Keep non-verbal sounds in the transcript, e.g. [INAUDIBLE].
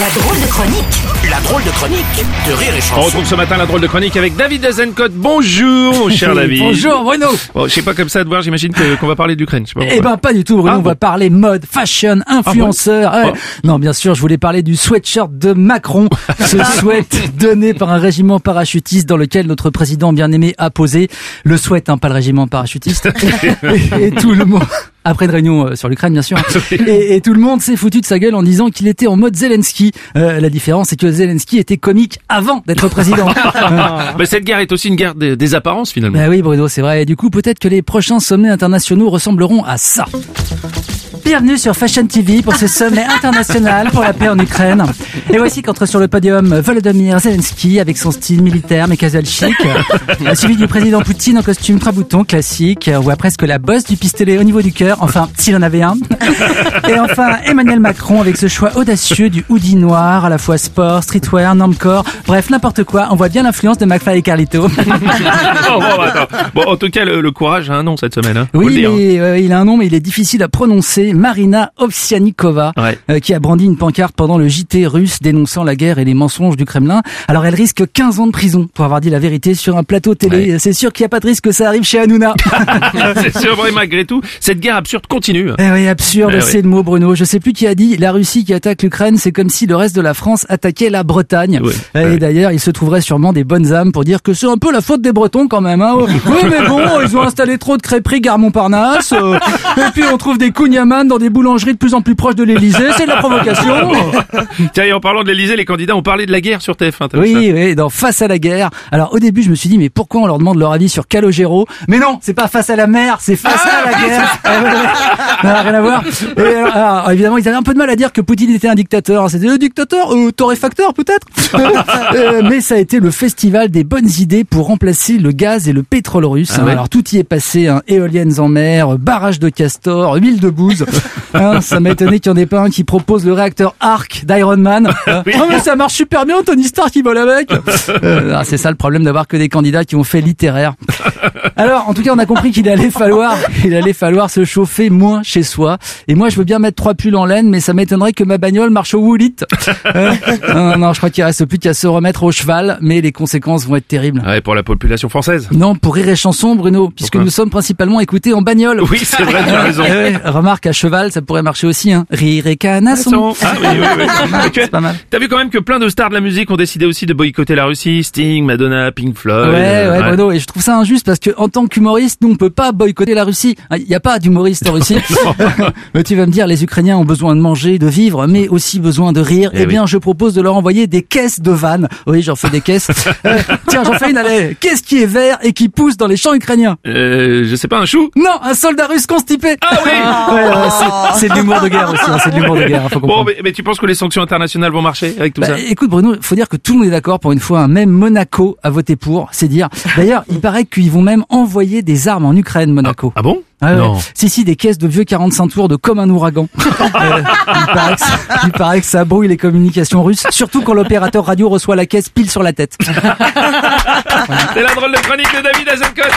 La drôle de chronique La drôle de chronique de Rire et On Chanson. retrouve ce matin la drôle de chronique avec David Azencott. Bonjour, mon cher [LAUGHS] David. Bonjour Bruno Bon, je sais pas comme ça de voir, j'imagine qu'on va parler d'Ukraine. je sais pas Eh ben pas du tout Bruno, Ah, on va parler mode, fashion, influenceur. Ouais. Oh. Non bien sûr, je voulais parler du sweatshirt de Macron, [LAUGHS] ce sweat donné par un régiment parachutiste dans lequel notre président bien-aimé a posé le sweat, hein, pas le régiment parachutiste. [LAUGHS] et, et tout le monde... Après une réunion euh, sur l'Ukraine, bien sûr. [LAUGHS] Et, et tout le monde s'est foutu de sa gueule en disant qu'il était en mode Zelensky. Euh, la différence, c'est que Zelensky était comique avant d'être président. [LAUGHS] Mais cette guerre est aussi une guerre des, des apparences finalement. Bah oui Bruno, c'est vrai. Et du coup, peut-être que les prochains sommets internationaux ressembleront à ça. Bienvenue sur Fashion TV pour ce sommet [LAUGHS] international pour la paix en Ukraine. Et voici qu'entre sur le podium Volodymyr Zelensky avec son style militaire mais casual chic, [LAUGHS] suivi du président Poutine en costume trois boutons classique, on voit presque la bosse du pistolet au niveau du cœur, enfin s'il en avait un. [LAUGHS] Et enfin Emmanuel Macron avec ce choix audacieux du hoodie noir, à la fois sport, streetwear, normcore, bref n'importe quoi. On voit bien l'influence de McFly et Carlito. Oh, bon, attends. Bon, en tout cas, le, le courage a un nom cette semaine. Hein. Oui, hein. mais euh, il a un nom, mais il est difficile à prononcer. Marina Ovsianikova, Ouais. euh, qui a brandi une pancarte pendant le JT russe dénonçant la guerre et les mensonges du Kremlin. Alors elle risque 15 ans de prison pour avoir dit la vérité sur un plateau télé. C'est sûr qu'il n'y a pas de risque que ça arrive chez Hanouna. [LAUGHS] C'est sûr, vrai, malgré tout, cette guerre absurde continue. Eh oui, absurde, Eh c'est oui. le mot Bruno. Je sais plus qui a dit, la Russie qui attaque l'Ukraine, c'est comme si le reste de la France attaquait la Bretagne. Oui. Et Ouais. d'ailleurs, il se trouverait sûrement des bonnes âmes pour dire que c'est un peu la faute des Bretons quand même. Hein. [LAUGHS] oui, mais bon, ils ont installé trop de crêperies gare Montparnasse. euh, et puis on trouve des dans des boulangeries de plus en plus proches de l'Elysée. C'est de la provocation. [LAUGHS] Tiens, et en parlant de l'Elysée, les candidats ont parlé de la guerre sur TF1. t'as vu ça Oui, oui, dans Face à la guerre. Alors au début, je me suis dit, mais pourquoi on leur demande leur avis sur Calogero Mais non, c'est pas Face à la mer, c'est Face à la guerre. [LAUGHS] Ah, ouais, ouais. Non, rien à voir. Et alors, alors, évidemment, ils avaient un peu de mal à dire que Poutine était un dictateur. C'était le dictateur, euh, torréfacteur peut-être. [LAUGHS] Euh, mais ça a été le festival des bonnes idées pour remplacer le gaz et le pétrole russe. Ah ouais Alors tout y est passé, hein, éoliennes en mer, barrage de castor, huile de bouse. [LAUGHS] Hein, ça m'a étonné qu'il n'y en ait pas un qui propose le réacteur Arc d'Iron Man. [LAUGHS] Hein. Oh, mais ça marche super bien, Tony Stark qui vole avec. [LAUGHS] Euh, ah, c'est ça le problème d'avoir que des candidats qui ont fait littéraire. Alors, en tout cas, on a compris qu'il allait falloir, il allait falloir se chauffer moins chez soi. Et moi, je veux bien mettre trois pulls en laine, mais ça m'étonnerait que ma bagnole marche au Woolit. Euh, non, non, je crois qu'il reste plus qu'à se remettre au cheval, mais les conséquences vont être terribles. Ouais, pour la population française. Non, pour rire et chanson, Bruno, puisque Pourquoi nous sommes principalement écoutés en bagnole. Oui, c'est vrai, tu as raison. Eh remarque, à cheval, ça pourrait marcher aussi, hein. Rire et canasson. Ah, oui, oui, oui. Et tu as- C'est pas mal. T'as vu quand même que plein de stars de la musique ont décidé aussi de boycotter la Russie, Sting, Madonna, Pink Floyd. Ouais, euh, ouais, Bruno, et je trouve ça injuste parce que en tant qu'humoriste, nous on peut pas boycotter la Russie. Il n'y a pas d'humoriste en Russie. [LAUGHS] [LAUGHS] mais tu vas me dire, les Ukrainiens ont besoin de manger, de vivre, mais aussi besoin de rire. Eh Eh, bien, je propose de leur envoyer des caisses de vannes. Oui, j'en fais des caisses. [LAUGHS] Euh, tiens, j'en fais une. Allez, qu'est-ce qui est vert et qui pousse dans les champs ukrainiens? Euh, je sais pas, un chou? Non, un soldat russe constipé. Ah oui Ouais, ouais, c'est- de l'humour de guerre aussi. hein, c'est de l'humour de guerre. hein, faut Bon, comprendre. mais, mais tu penses que les sanctions internationales vont marcher avec tout Bah, ça écoute Bruno, faut dire que tout le monde est d'accord pour une fois. hein. Même Monaco a voté pour, c'est dire. D'ailleurs, il paraît qu'ils vont même envoyer des armes en Ukraine, Monaco. Ah bon Ah ouais. Non. Si, si, des caisses de vieux 45 tours de comme un ouragan. [LAUGHS] Euh, il, paraît que ça, il paraît que ça brouille les communications russes, surtout quand l'opérateur radio reçoit la caisse pile sur la tête. [LAUGHS] C'est la drôle de chronique de David Azencott